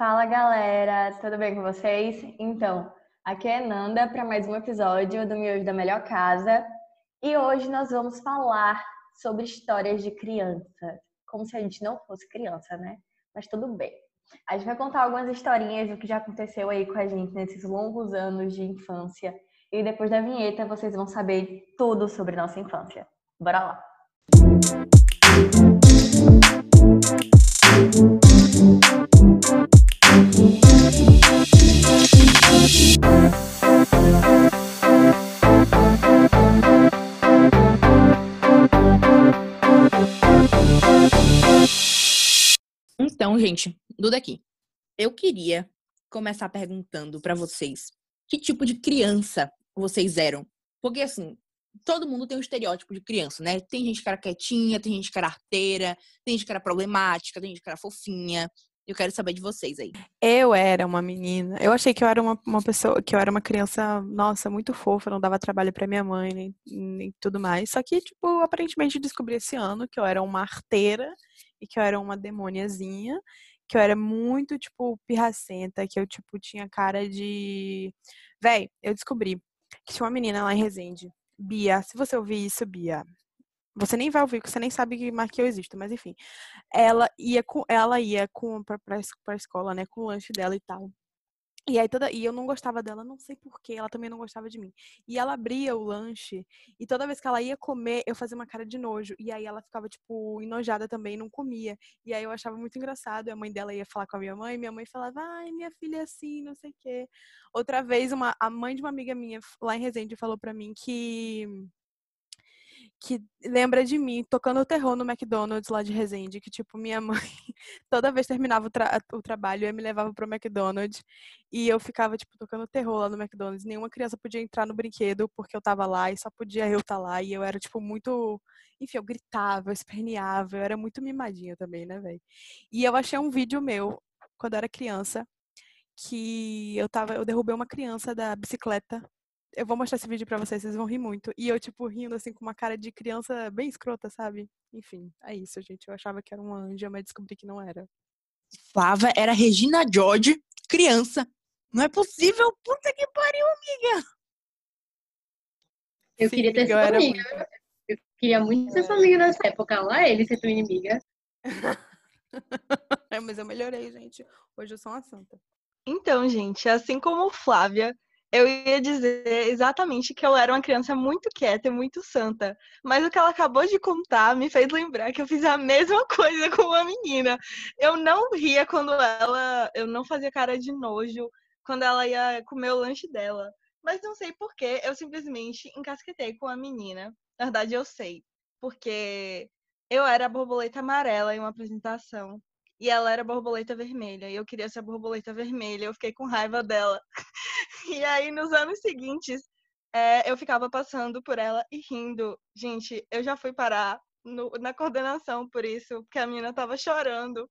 Fala galera, tudo bem com vocês? Então, aqui é Nanda para mais um episódio do Miojo da Melhor Casa e hoje nós vamos falar sobre histórias de criança, como se a gente não fosse criança, né? Mas tudo bem. A gente vai contar algumas historinhas do que já aconteceu aí com a gente nesses longos anos de infância e depois da vinheta vocês vão saber tudo sobre nossa infância. Bora lá! Então, gente, Duda aqui. Eu queria começar perguntando para vocês que tipo de criança vocês eram. Porque, assim, todo mundo tem um estereótipo de criança, né? Tem gente que era quietinha, tem gente que era arteira, tem gente que era problemática, tem gente que era fofinha. Eu quero saber de vocês aí. Eu era uma menina. Eu achei que eu era uma, uma pessoa, que eu era uma criança, nossa, muito fofa, não dava trabalho para minha mãe, nem, nem tudo mais. Só que, tipo, aparentemente descobri esse ano que eu era uma arteira e que eu era uma demoniazinha, que eu era muito, tipo, pirracenta, que eu, tipo, tinha cara de. Véi, eu descobri que tinha uma menina lá em Resende. Bia, se você ouvir isso, Bia, você nem vai ouvir, porque você nem sabe que que eu existo, mas enfim. Ela ia com ela ia com pra, pra escola, né, com o lanche dela e tal. E aí toda e eu não gostava dela, não sei porquê, ela também não gostava de mim. E ela abria o lanche e toda vez que ela ia comer, eu fazia uma cara de nojo. E aí ela ficava tipo enojada também, não comia. E aí eu achava muito engraçado. E a mãe dela ia falar com a minha mãe, e minha mãe falava: "Ai, minha filha é assim, não sei o quê". Outra vez uma a mãe de uma amiga minha lá em Resende falou para mim que que lembra de mim tocando terror no McDonald's lá de Resende, que tipo, minha mãe, toda vez terminava o, tra o trabalho, eu me levava pro McDonald's e eu ficava, tipo, tocando terror lá no McDonald's. Nenhuma criança podia entrar no brinquedo porque eu tava lá e só podia eu estar tá lá. E eu era, tipo, muito. Enfim, eu gritava, eu esperneava, eu era muito mimadinha também, né, velho? E eu achei um vídeo meu, quando eu era criança, que eu tava, eu derrubei uma criança da bicicleta eu vou mostrar esse vídeo pra vocês, vocês vão rir muito. E eu, tipo, rindo assim com uma cara de criança bem escrota, sabe? Enfim, é isso, gente. Eu achava que era uma anja, mas descobri que não era. Flávia era Regina George, criança. Não é possível, puta que pariu, amiga. Eu Sim, queria ter sido amiga. Muito... Eu queria muito ser sua amiga nessa época. Lá ele ser tua inimiga. é, mas eu melhorei, gente. Hoje eu sou uma santa. Então, gente, assim como Flávia, eu ia dizer exatamente que eu era uma criança muito quieta e muito santa. Mas o que ela acabou de contar me fez lembrar que eu fiz a mesma coisa com uma menina. Eu não ria quando ela. Eu não fazia cara de nojo quando ela ia comer o lanche dela. Mas não sei porquê, eu simplesmente encasquetei com a menina. Na verdade, eu sei. Porque eu era a borboleta amarela em uma apresentação e ela era borboleta vermelha, e eu queria ser borboleta vermelha, eu fiquei com raiva dela. e aí, nos anos seguintes, é, eu ficava passando por ela e rindo. Gente, eu já fui parar no, na coordenação por isso, porque a menina tava chorando.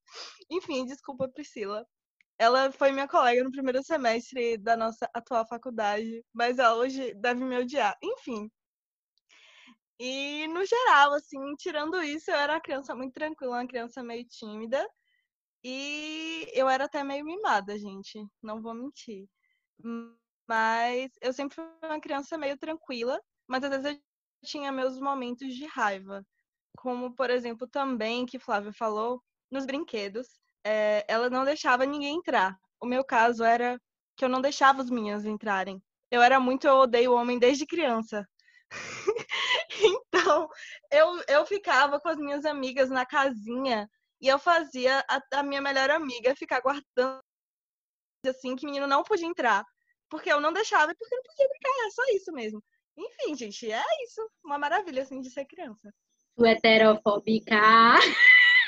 Enfim, desculpa, Priscila. Ela foi minha colega no primeiro semestre da nossa atual faculdade, mas ela hoje deve me odiar. Enfim. E no geral, assim, tirando isso, eu era uma criança muito tranquila, uma criança meio tímida. E eu era até meio mimada, gente, não vou mentir. Mas eu sempre fui uma criança meio tranquila, mas às vezes eu tinha meus momentos de raiva. Como, por exemplo, também, que Flávia falou, nos brinquedos, é, ela não deixava ninguém entrar. O meu caso era que eu não deixava os meninos entrarem. Eu era muito, eu odeio homem desde criança. então, eu, eu ficava com as minhas amigas na casinha e eu fazia a, a minha melhor amiga ficar guardando assim que o menino não podia entrar. Porque eu não deixava e porque não podia brincar, é só isso mesmo. Enfim, gente, é isso. Uma maravilha, assim, de ser criança. O heterofóbica.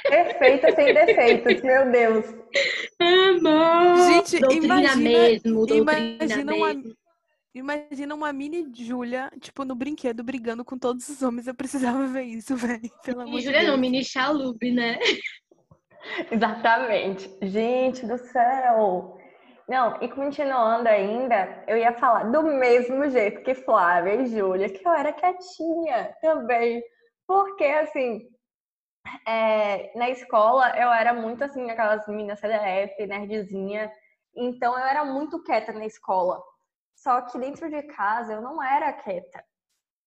Perfeita sem defeitos, meu Deus. Amor. Gente, imagina, mesmo, imagina uma, Imagina uma mini Júlia, tipo, no brinquedo, brigando com todos os homens. Eu precisava ver isso, velho. De Deus. não, mini Chalupe, né? Exatamente. Gente do céu. Não, e continuando ainda, eu ia falar do mesmo jeito que Flávia e Júlia, que eu era quietinha também. Porque, assim, é, na escola eu era muito assim, aquelas meninas CDF, nerdzinha. Então eu era muito quieta na escola. Só que dentro de casa eu não era quieta.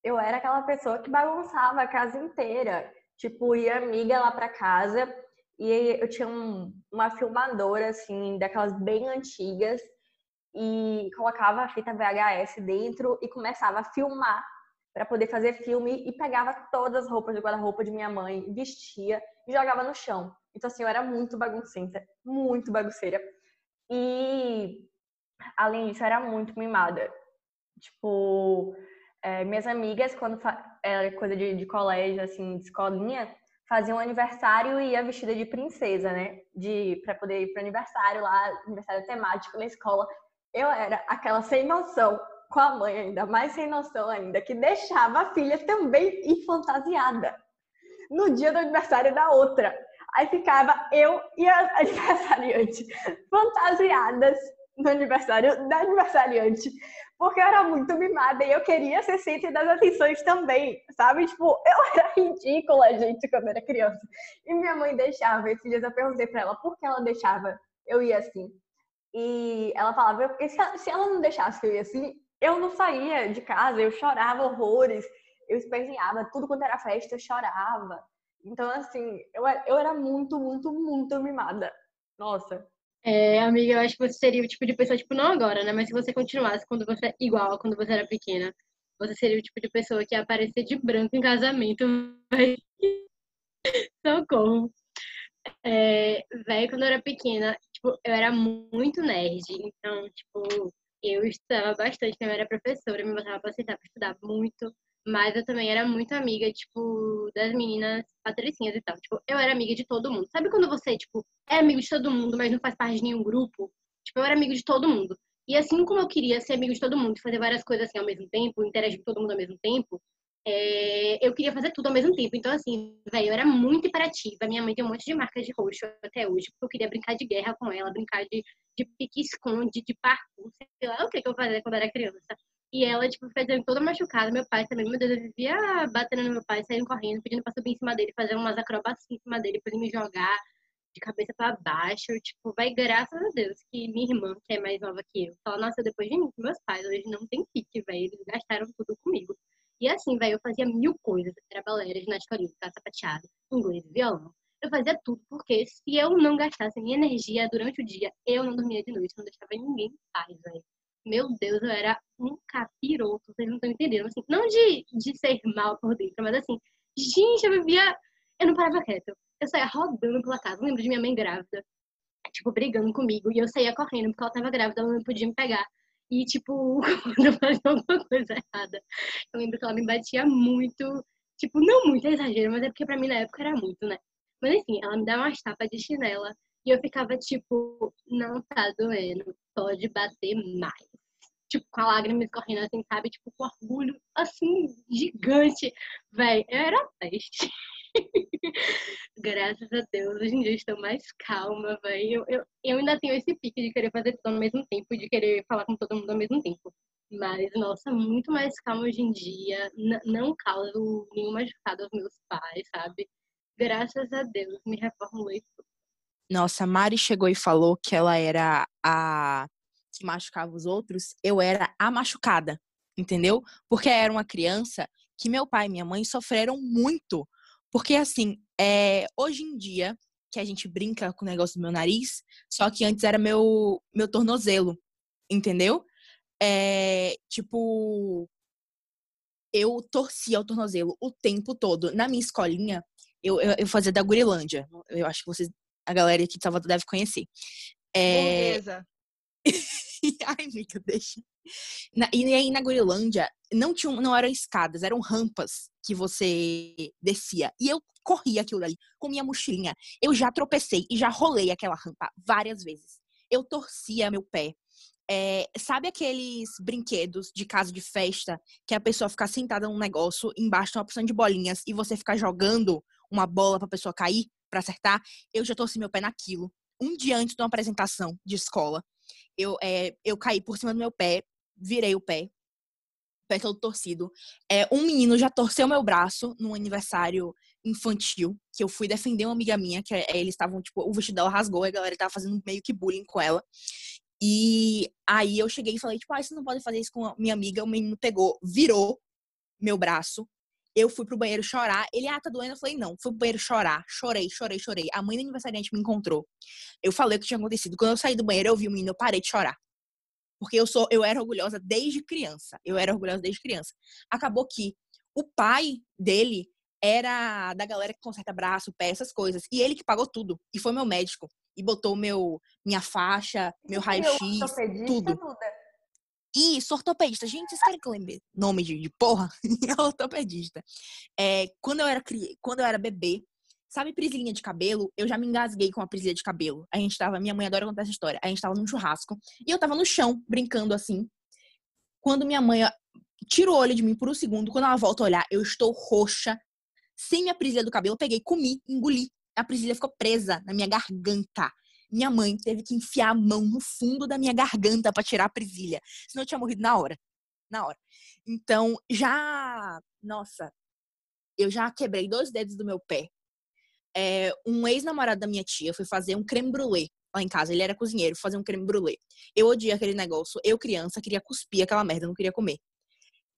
Eu era aquela pessoa que bagunçava a casa inteira. Tipo, ia amiga lá pra casa e eu tinha um, uma filmadora, assim, daquelas bem antigas e colocava a fita VHS dentro e começava a filmar para poder fazer filme e pegava todas as roupas do guarda-roupa de minha mãe, vestia e jogava no chão. Então, assim, eu era muito bagunceira, muito bagunceira. E, além disso, eu era muito mimada. Tipo, é, minhas amigas, quando era coisa de, de colégio, assim, de escolinha, faziam um aniversário e ia vestida de princesa, né? De, pra poder ir pro aniversário lá, aniversário temático na escola. Eu era aquela sem noção com a mãe ainda mais sem noção ainda, que deixava a filha também ir fantasiada no dia do aniversário da outra. Aí ficava eu e a aniversariante fantasiadas no aniversário da aniversariante, porque eu era muito mimada e eu queria ser centro das atenções também, sabe? Tipo, eu era ridícula, gente, quando era criança. E minha mãe deixava. Esses dias eu perguntei pra ela por que ela deixava eu ir assim. E ela falava, porque se ela não deixasse eu ir assim, eu não saía de casa, eu chorava horrores, eu esperneava, tudo quanto era festa, eu chorava. Então, assim, eu, eu era muito, muito, muito mimada. Nossa. É, amiga, eu acho que você seria o tipo de pessoa, tipo, não agora, né? Mas se você continuasse quando você igual a quando você era pequena, você seria o tipo de pessoa que ia aparecer de branco em casamento. Socorro. É, velho, quando eu era pequena, tipo, eu era muito nerd. Então, tipo, eu estudava bastante, minha mãe era professora, me botava pra sentar pra estudar muito, mas eu também era muito amiga, tipo, das meninas patricinhas e tal. Tipo, eu era amiga de todo mundo. Sabe quando você, tipo, é amigo de todo mundo, mas não faz parte de nenhum grupo? Tipo, eu era amigo de todo mundo. E assim como eu queria ser amigo de todo mundo, fazer várias coisas assim ao mesmo tempo, interagir com todo mundo ao mesmo tempo, é, eu queria fazer tudo ao mesmo tempo. Então, assim, velho, eu era muito imperativa. Minha mãe tem um monte de marcas de roxo até hoje, porque eu queria brincar de guerra com ela, brincar de, de pique-esconde, de parkour, sei lá o que, que eu fazia quando era criança. E ela, tipo, fazendo toda machucada. Meu pai também, meu Deus, eu vivia batendo no meu pai, saindo correndo, pedindo pra subir em cima dele, fazer umas acrobacias em cima dele, pra ele me jogar de cabeça para baixo. Tipo, vai, graças a Deus, que minha irmã, que é mais nova que eu, ela nasceu depois de mim, meus pais. Hoje não tem pique, velho. Eles gastaram tudo comigo. E assim, velho, eu fazia mil coisas. Era balera, ginástica olímpica, sapateado, inglês, violão. Eu fazia tudo, porque se eu não gastasse minha energia durante o dia, eu não dormia de noite, não deixava ninguém em paz, velho. Meu Deus, eu era um capiroto, vocês não estão entendendo. Assim, não de, de ser mal por dentro, mas assim, gente, eu vivia. Eu não parava quieto. Eu saía rodando pela casa. Eu lembro de minha mãe grávida, tipo, brigando comigo. E eu saía correndo porque ela tava grávida, ela não podia me pegar. E, tipo, quando eu fazia alguma coisa errada, eu lembro que ela me batia muito. Tipo, não muito, é exagero, mas é porque pra mim na época era muito, né? Mas enfim, ela me dava umas tapas de chinela e eu ficava tipo, não tá doendo, pode bater mais. Tipo, com a lágrima escorrendo assim, sabe? Tipo, com orgulho, assim, gigante. Véi, eu era peste. Graças a Deus, hoje em dia estou mais calma, velho. Eu, eu, eu ainda tenho esse pique de querer fazer tudo ao mesmo tempo, de querer falar com todo mundo ao mesmo tempo. Mas, nossa, muito mais calma hoje em dia. N não causo nenhum machucado aos meus pais, sabe? Graças a Deus, me reformulei. Nossa, a Mari chegou e falou que ela era a que machucava os outros. Eu era a machucada, entendeu? Porque era uma criança que meu pai e minha mãe sofreram muito porque, assim, é, hoje em dia, que a gente brinca com o negócio do meu nariz, só que antes era meu, meu tornozelo, entendeu? É, tipo, eu torcia o tornozelo o tempo todo. Na minha escolinha, eu, eu, eu fazia da Gurilândia. Eu acho que vocês, a galera aqui de Salvador deve conhecer. É... Ai, amiga, deixa. Na, e aí na Gurilândia não tinha, não eram escadas, eram rampas que você descia. E eu corria aquilo ali com minha mochilinha. Eu já tropecei e já rolei aquela rampa várias vezes. Eu torcia meu pé. É, sabe aqueles brinquedos de casa de festa que a pessoa fica sentada num negócio embaixo de uma porção de bolinhas e você ficar jogando uma bola pra pessoa cair para acertar? Eu já torci meu pé naquilo. Um dia antes de uma apresentação de escola, eu, é, eu caí por cima do meu pé, virei o pé, pé todo torcido. É, um menino já torceu meu braço num aniversário infantil, que eu fui defender uma amiga minha, que é, eles estavam, tipo, o vestido dela rasgou, a galera tava fazendo meio que bullying com ela. E aí eu cheguei e falei, tipo, ah, você não pode fazer isso com a minha amiga. O menino pegou, virou meu braço. Eu fui pro banheiro chorar. Ele, ah, tá doendo? Eu falei, não. Fui pro banheiro chorar. Chorei, chorei, chorei. A mãe do aniversariante me encontrou. Eu falei o que tinha acontecido. Quando eu saí do banheiro, eu vi o menino, eu parei de chorar. Porque eu sou, eu era orgulhosa desde criança. Eu era orgulhosa desde criança. Acabou que o pai dele era da galera que conserta braço, pé, essas coisas. E ele que pagou tudo. E foi meu médico. E botou meu, minha faixa, meu raio-x, tudo. Isso, ortopedista. Gente, vocês querem que eu lembre nome de, de porra? é ortopedista. É, quando, eu era, quando eu era bebê, sabe presilhinha de cabelo? Eu já me engasguei com a presilha de cabelo. A gente tava, minha mãe adora contar essa história. A gente tava num churrasco e eu tava no chão, brincando assim. Quando minha mãe tira o olho de mim por um segundo, quando ela volta a olhar, eu estou roxa, sem minha presilha do cabelo. Eu peguei, comi, engoli. A presilha ficou presa na minha garganta. Minha mãe teve que enfiar a mão no fundo da minha garganta para tirar a presilha. Senão eu tinha morrido na hora. Na hora. Então, já. Nossa, eu já quebrei dois dedos do meu pé. É, um ex-namorado da minha tia foi fazer um creme brulee lá em casa. Ele era cozinheiro, fazer um creme brulee. Eu odiei aquele negócio. Eu, criança, queria cuspir aquela merda, não queria comer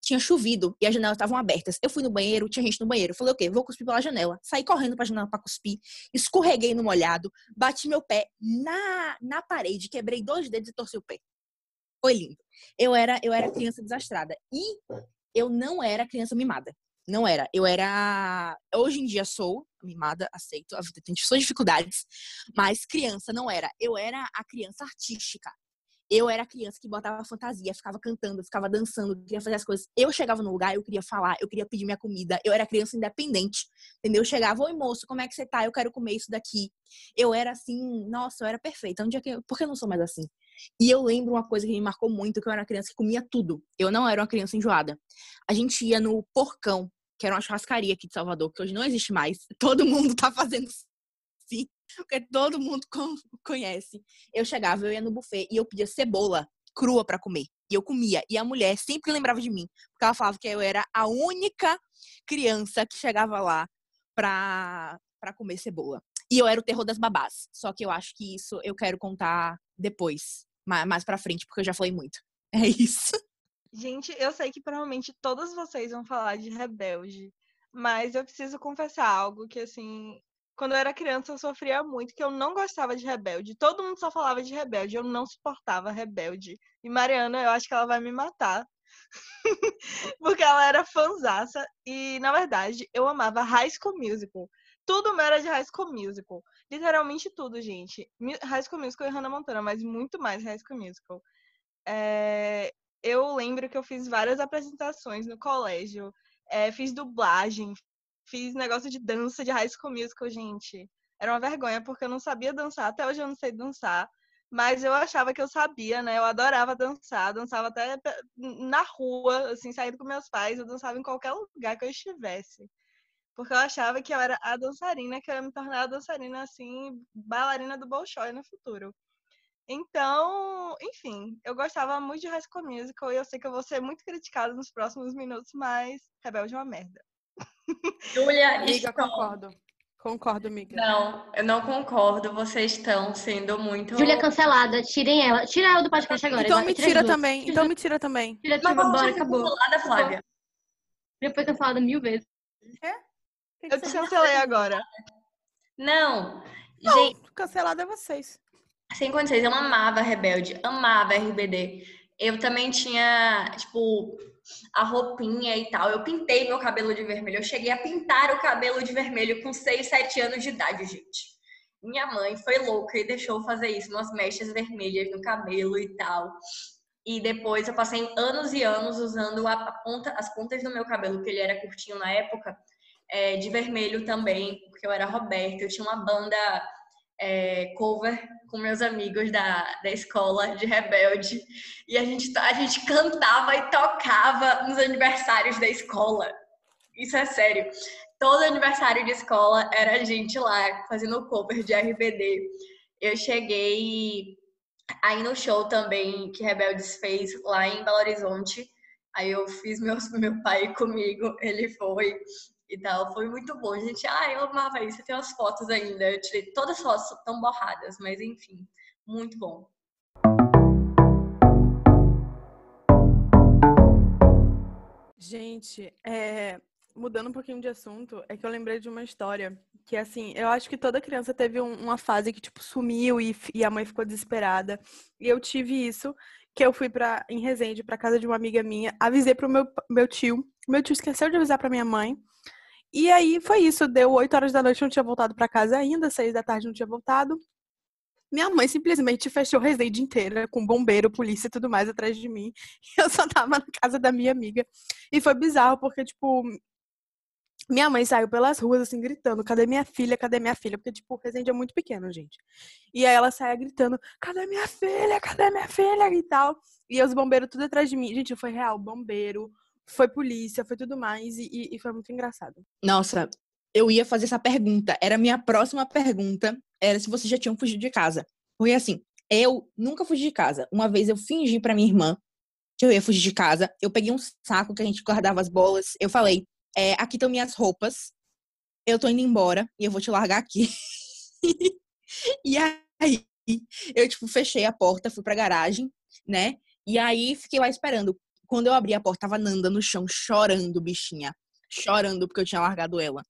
tinha chovido e as janelas estavam abertas. Eu fui no banheiro, tinha gente no banheiro. falei, o quê? Vou cuspir pela janela. Saí correndo pra janela pra cuspir, escorreguei no molhado, bati meu pé na, na parede, quebrei dois dedos e torci o pé. Foi lindo. Eu era, eu era criança desastrada. E eu não era criança mimada. Não era. Eu era. Hoje em dia sou mimada, aceito. A vida tem suas dificuldades. Mas criança não era. Eu era a criança artística. Eu era criança que botava fantasia, ficava cantando, ficava dançando, queria fazer as coisas. Eu chegava no lugar, eu queria falar, eu queria pedir minha comida. Eu era criança independente, entendeu? Eu chegava, oi moço, como é que você tá? Eu quero comer isso daqui. Eu era assim, nossa, eu era perfeita. Um dia que. Por que eu não sou mais assim? E eu lembro uma coisa que me marcou muito, que eu era uma criança que comia tudo. Eu não era uma criança enjoada. A gente ia no Porcão, que era uma churrascaria aqui de Salvador, que hoje não existe mais. Todo mundo tá fazendo porque todo mundo conhece. Eu chegava, eu ia no buffet e eu pedia cebola crua para comer. E eu comia. E a mulher sempre lembrava de mim, porque ela falava que eu era a única criança que chegava lá pra, pra comer cebola. E eu era o terror das babás. Só que eu acho que isso eu quero contar depois, mais pra frente, porque eu já falei muito. É isso. Gente, eu sei que provavelmente todos vocês vão falar de rebelde, mas eu preciso confessar algo que, assim, quando eu era criança, eu sofria muito, que eu não gostava de Rebelde. Todo mundo só falava de Rebelde, eu não suportava Rebelde. E Mariana, eu acho que ela vai me matar. Porque ela era fanzaça. E, na verdade, eu amava High School Musical. Tudo meu era de High School Musical. Literalmente tudo, gente. High School Musical e Hannah Montana, mas muito mais High School Musical. É... Eu lembro que eu fiz várias apresentações no colégio. É, fiz dublagem, Fiz negócio de dança de High School Musical, gente. Era uma vergonha, porque eu não sabia dançar. Até hoje eu não sei dançar. Mas eu achava que eu sabia, né? Eu adorava dançar. Dançava até na rua, assim, saindo com meus pais. Eu dançava em qualquer lugar que eu estivesse. Porque eu achava que eu era a dançarina, que eu ia me tornar a dançarina, assim, bailarina do Bolshoi no futuro. Então, enfim, eu gostava muito de High School Musical e eu sei que eu vou ser muito criticada nos próximos minutos, mas Rebelde é uma merda. Júlia, Amiga, estão... concordo. Concordo, amiga. Não, eu não concordo. Vocês estão sendo muito. Júlia cancelada. Tirem ela. Tira ela do podcast agora. Então me tira também. Então me tira também. Tira, tira, bora, acabou. Cancelada, Flávia. Já foi cancelada mil vezes. É? Eu te cancelei agora. Não. Não, gente... cancelada é vocês. Sem condições, eu amava Rebelde, amava RBD. Eu também tinha, tipo, a roupinha e tal. Eu pintei meu cabelo de vermelho. Eu cheguei a pintar o cabelo de vermelho com 6, 7 anos de idade, gente. Minha mãe foi louca e deixou fazer isso, umas mechas vermelhas no cabelo e tal. E depois eu passei anos e anos usando a ponta, as pontas do meu cabelo, que ele era curtinho na época, é, de vermelho também, porque eu era Roberta. Eu tinha uma banda é, cover com meus amigos da, da escola de Rebelde. E a gente, a gente cantava e tocava nos aniversários da escola. Isso é sério. Todo aniversário de escola era a gente lá fazendo cover de RBD. Eu cheguei aí no show também que Rebeldes fez lá em Belo Horizonte. Aí eu fiz meu, meu pai comigo, ele foi. E tal. Foi muito bom, gente. Ah, eu amava isso. Tem as fotos ainda. Eu tirei todas as fotos tão borradas, mas enfim, muito bom. Gente, é, mudando um pouquinho de assunto, é que eu lembrei de uma história que, assim, eu acho que toda criança teve um, uma fase que, tipo, sumiu e, e, a mãe ficou desesperada. E eu tive isso, que eu fui pra, em Resende, pra casa de uma amiga minha, avisei pro meu, meu tio. Meu tio esqueceu de avisar pra minha mãe. E aí foi isso, deu 8 horas da noite, não tinha voltado para casa ainda, 6 da tarde não tinha voltado. Minha mãe simplesmente fechou Resende inteira, com bombeiro, polícia e tudo mais atrás de mim. Eu só tava na casa da minha amiga. E foi bizarro, porque, tipo, minha mãe saiu pelas ruas, assim, gritando: cadê minha filha? Cadê minha filha? Porque, tipo, o Resende é muito pequeno, gente. E aí ela saia gritando: cadê minha filha? Cadê minha filha? E tal. E os bombeiros tudo atrás de mim. Gente, foi real: bombeiro, foi polícia, foi tudo mais. E, e foi muito engraçado. Nossa, eu ia fazer essa pergunta. Era a minha próxima pergunta. Era se vocês já tinham fugido de casa. Porque, assim, eu nunca fugi de casa. Uma vez eu fingi pra minha irmã que eu ia fugir de casa. Eu peguei um saco que a gente guardava as bolas. Eu falei é, aqui estão minhas roupas, eu tô indo embora e eu vou te largar aqui. e aí, eu, tipo, fechei a porta, fui pra garagem, né? E aí, fiquei lá esperando. Quando eu abri a porta, tava Nanda no chão, chorando, bichinha. Chorando porque eu tinha largado ela.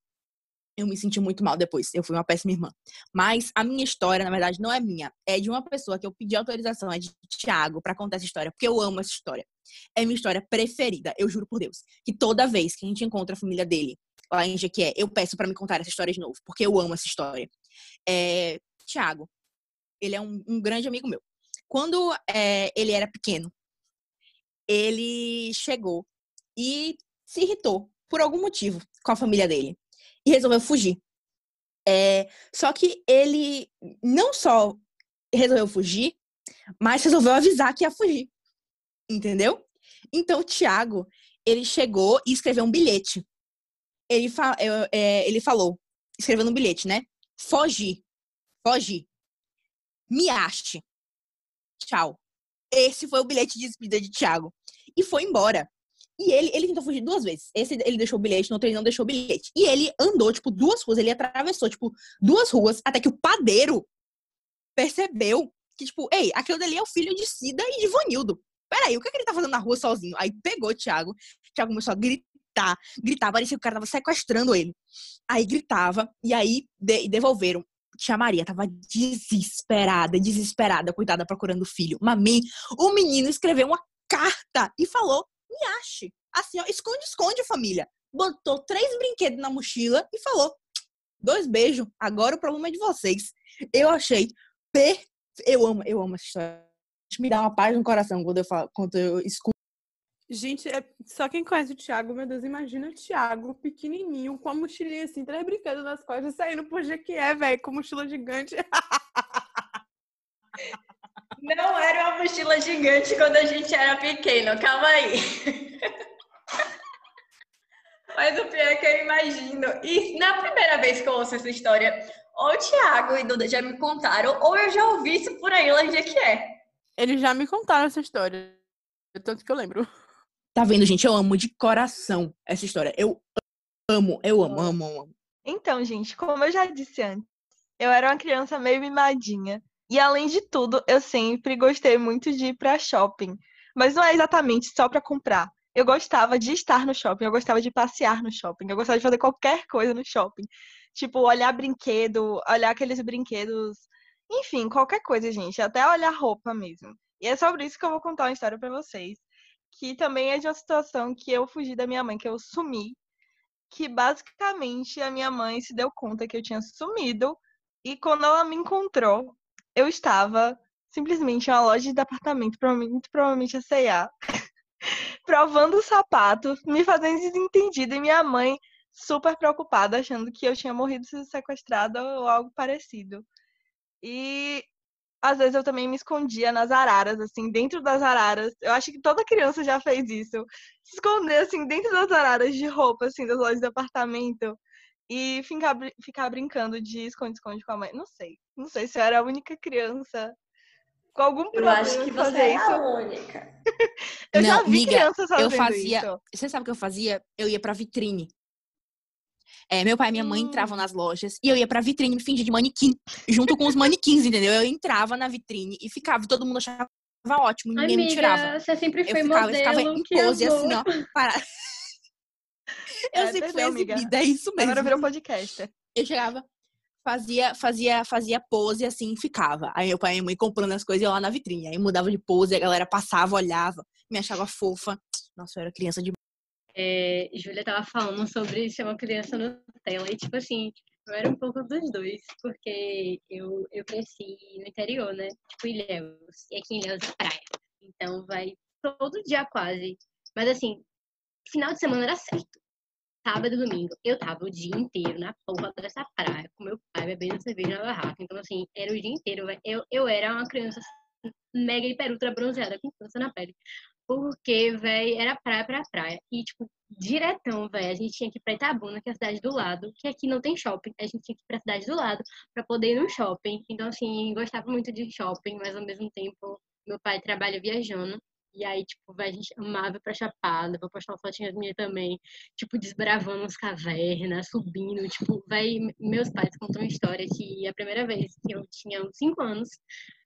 Eu me senti muito mal depois. Eu fui uma péssima irmã. Mas a minha história, na verdade, não é minha. É de uma pessoa que eu pedi autorização, é de Thiago, para contar essa história, porque eu amo essa história. É minha história preferida, eu juro por Deus. Que toda vez que a gente encontra a família dele, lá em Jequié, eu peço para me contar essa história de novo, porque eu amo essa história. É... Thiago, ele é um, um grande amigo meu. Quando é, ele era pequeno, ele chegou e se irritou por algum motivo com a família dele e resolveu fugir. É, só que ele não só resolveu fugir, mas resolveu avisar que ia fugir. Entendeu? Então, o Tiago, ele chegou e escreveu um bilhete. Ele, fa é, ele falou, escrevendo um bilhete, né? Foge. Foge. Me ache. Tchau. Esse foi o bilhete de despedida de Tiago. E foi embora. E ele, ele tentou fugir duas vezes. Esse ele deixou o bilhete, no outro ele não deixou o bilhete. E ele andou, tipo, duas ruas, ele atravessou, tipo, duas ruas, até que o padeiro percebeu que, tipo, ei, aquele dali é o filho de Cida e de Vanildo. Peraí, o que, é que ele tá fazendo na rua sozinho? Aí pegou o Thiago, o Thiago começou a gritar, gritar, parecia que o cara tava sequestrando ele. Aí gritava, e aí de devolveram. Tia Maria tava desesperada, desesperada, coitada, procurando o filho. Mamãe, o menino escreveu uma carta e falou me ache. Assim, ó, esconde, esconde, família. Botou três brinquedos na mochila e falou: dois beijos, agora o problema é de vocês. Eu achei per... Eu amo, eu amo essa história. Me dá uma paz no coração quando eu, falo, quando eu escuto. Gente, é... só quem conhece o Thiago, meu Deus, imagina o Thiago pequenininho, com a mochilinha assim, três brinquedos nas costas, saindo por Jequié, velho, com mochila gigante. Não era uma mochila gigante quando a gente era pequeno, calma aí. Mas o pior é que eu imagino. E na primeira vez que eu ouço essa história, ou o Thiago e Duda já me contaram, ou eu já ouvi isso por aí lá onde é que é. Eles já me contaram essa história. Tanto que eu lembro. Tá vendo, gente? Eu amo de coração essa história. Eu amo, eu amo, amo, amo. Então, gente, como eu já disse antes, eu era uma criança meio mimadinha. E além de tudo, eu sempre gostei muito de ir para shopping. Mas não é exatamente só para comprar. Eu gostava de estar no shopping, eu gostava de passear no shopping, eu gostava de fazer qualquer coisa no shopping. Tipo, olhar brinquedo, olhar aqueles brinquedos. Enfim, qualquer coisa, gente. Até olhar roupa mesmo. E é sobre isso que eu vou contar uma história para vocês. Que também é de uma situação que eu fugi da minha mãe, que eu sumi. Que basicamente a minha mãe se deu conta que eu tinha sumido. E quando ela me encontrou, eu estava simplesmente em uma loja de apartamento, provavelmente, provavelmente a C&A, provando o sapato, me fazendo desentendido e minha mãe super preocupada, achando que eu tinha morrido sido sequestrada ou algo parecido. E às vezes eu também me escondia nas araras, assim, dentro das araras. Eu acho que toda criança já fez isso. Se esconder, assim, dentro das araras de roupa, assim, das lojas de apartamento e ficar, ficar brincando de esconde-esconde com a mãe. Não sei. Não sei se eu era a única criança com algum problema. Eu acho que você é a única. eu Não, já vi amiga, crianças fazendo eu fazia, isso. Você sabe o que eu fazia? Eu ia pra vitrine. É, meu pai e minha mãe entravam nas lojas e eu ia pra vitrine me fingir de manequim, junto com os manequins, entendeu? Eu entrava na vitrine e ficava, todo mundo achava ótimo, ninguém Amiga, me tirava. você sempre Eu foi ficava, eu modelo, ficava em pose, assim, ó, parada. Eu É, sempre fui exibida, é isso mesmo. Agora virou podcast. Eu chegava, fazia, fazia, fazia pose assim ficava. Aí meu pai e minha mãe comprando as coisas eu lá na vitrine. Aí mudava de pose, a galera passava, olhava, me achava fofa. Nossa, eu era criança de. É, Júlia tava falando sobre ser uma criança Nutella e, tipo assim, eu era um pouco dos dois, porque eu, eu cresci no interior, né? Tipo, Ilhéus. E aqui em Ilhéus é praia. Então, vai todo dia quase. Mas, assim, final de semana era certo. Sábado e domingo. Eu tava o dia inteiro na porra dessa praia, com meu pai bebendo cerveja na barraca. Então, assim, era o dia inteiro. Eu, eu era uma criança mega hiper ultra bronzeada, com câncer na pele. Porque, velho, era praia pra praia. E, tipo, diretão, velho, a gente tinha que ir pra Itabuna, que é a cidade do lado, que aqui não tem shopping. A gente tinha que ir pra cidade do lado pra poder ir no shopping. Então, assim, gostava muito de shopping, mas ao mesmo tempo, meu pai trabalha viajando. E aí, tipo, véi, a gente amava pra Chapada, vou postar uma fotinha minha também, tipo, desbravando as cavernas, subindo, tipo, véi, meus pais contam uma história que a primeira vez que eu tinha uns 5 anos,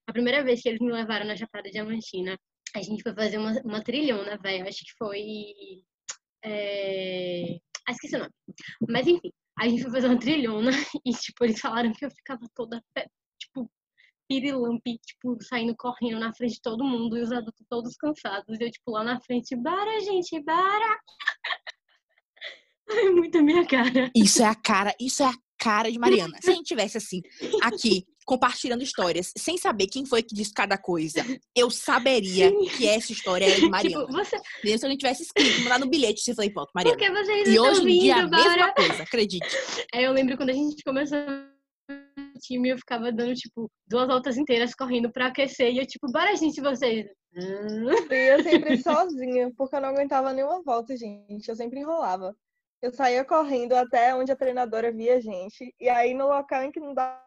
a primeira vez que eles me levaram na Chapada Diamantina, a gente foi fazer uma, uma trilhona, velho. Acho que foi. É... Ah, esqueci o nome. Mas enfim, a gente foi fazer uma trilhona e, tipo, eles falaram que eu ficava toda, tipo, pirilampe, tipo, saindo correndo na frente de todo mundo e os adultos todos cansados. E eu, tipo, lá na frente, bara, gente, bara! É muito a minha cara. Isso é a cara, isso é a cara de Mariana. Se a gente tivesse assim, aqui, compartilhando histórias, sem saber quem foi que disse cada coisa, eu saberia que essa história era de Mariana. Tipo, você... Se eu não tivesse escrito, mandar no bilhete, você falei, pronto, Mariana. que vocês E não hoje estão em dia, a vindo, mesma coisa, acredite. Aí eu lembro quando a gente começou o time, eu ficava dando, tipo, duas voltas inteiras correndo pra aquecer. E eu, tipo, bora, gente, vocês. E eu sempre sozinha, porque eu não aguentava nenhuma volta, gente. Eu sempre enrolava. Eu saía correndo até onde a treinadora via a gente. E aí, no local em que não dava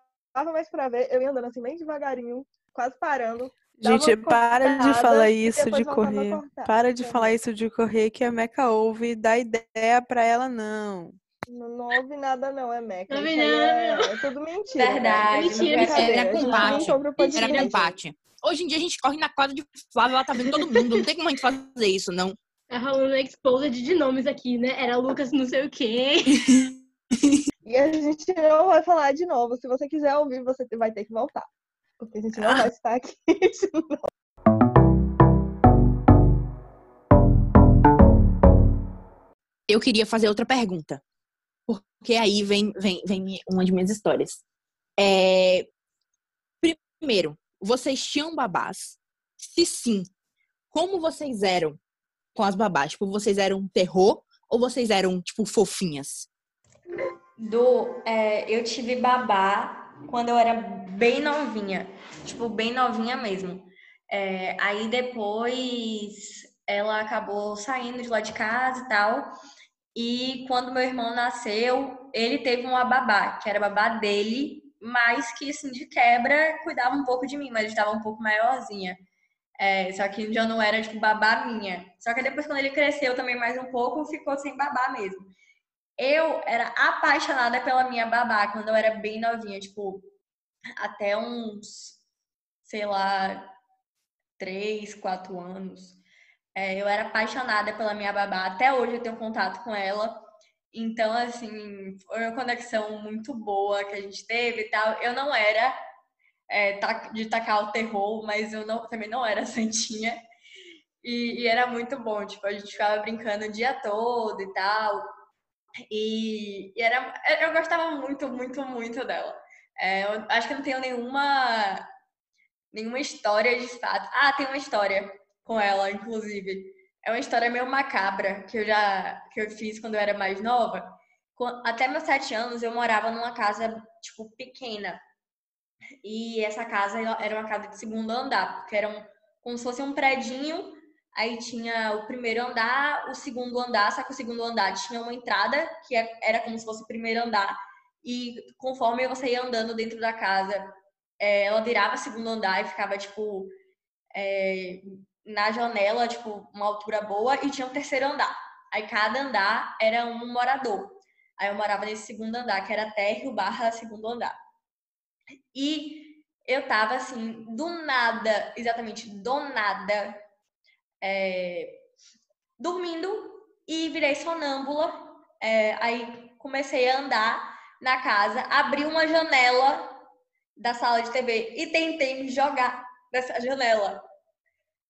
mais pra ver, eu ia andando assim, bem devagarinho, quase parando. Gente, para de falar isso de correr. Para de falar isso de correr que a Meca ouve e dá ideia pra ela, não. Não, não houve nada, não, é Meca. Não houve aí é, nada, é tudo mentira. Verdade, né? mentira, Brincadeira, era a gente combate. Era. Mentira. combate. Hoje em dia a gente corre na quadra de Flávia, ela tá vendo todo mundo. Não tem como a gente fazer isso, não. Tá rolando exposed de nomes aqui, né? Era Lucas não sei o quê. E a gente não vai falar de novo. Se você quiser ouvir, você vai ter que voltar. Porque a gente não Ah. vai estar aqui. Eu queria fazer outra pergunta. Porque aí vem, vem, vem uma de minhas histórias. É, Primeiro, vocês tinham babás? Se sim, como vocês eram com as babás? Tipo, vocês eram terror ou vocês eram, tipo, fofinhas? Do, é, eu tive babá quando eu era bem novinha, tipo, bem novinha mesmo. É, aí depois ela acabou saindo de lá de casa e tal. E quando meu irmão nasceu, ele teve uma babá, que era babá dele, mas que, assim, de quebra, cuidava um pouco de mim, mas estava um pouco maiorzinha. É, só que já não era, tipo, babá minha. Só que depois, quando ele cresceu também mais um pouco, ficou sem babá mesmo. Eu era apaixonada pela minha babá quando eu era bem novinha, tipo, até uns, sei lá, três, quatro anos. É, eu era apaixonada pela minha babá. Até hoje eu tenho contato com ela. Então, assim, foi uma conexão muito boa que a gente teve e tal. Eu não era é, de tacar o terror, mas eu não, também não era santinha. E, e era muito bom, tipo, a gente ficava brincando o dia todo e tal. E, e era, eu gostava muito, muito, muito dela. É, eu acho que não tenho nenhuma, nenhuma história de fato. Ah, tem uma história com ela, inclusive. É uma história meio macabra que eu já que eu fiz quando eu era mais nova. Até meus sete anos eu morava numa casa tipo pequena e essa casa era uma casa de segundo andar, porque era um, como se fosse um predinho. Aí tinha o primeiro andar, o segundo andar, só que o segundo andar tinha uma entrada que é- era como se fosse o primeiro andar. E conforme você ia andando dentro da casa, é, ela virava segundo andar e ficava tipo é, na janela, tipo, uma altura boa, e tinha um terceiro andar. Aí cada andar era um morador. Aí eu morava nesse segundo andar, que era térreo barra segundo andar. E eu tava assim, do nada, exatamente do nada, é, dormindo e virei sonâmbula. É, aí comecei a andar na casa, abri uma janela da sala de TV e tentei me jogar dessa janela.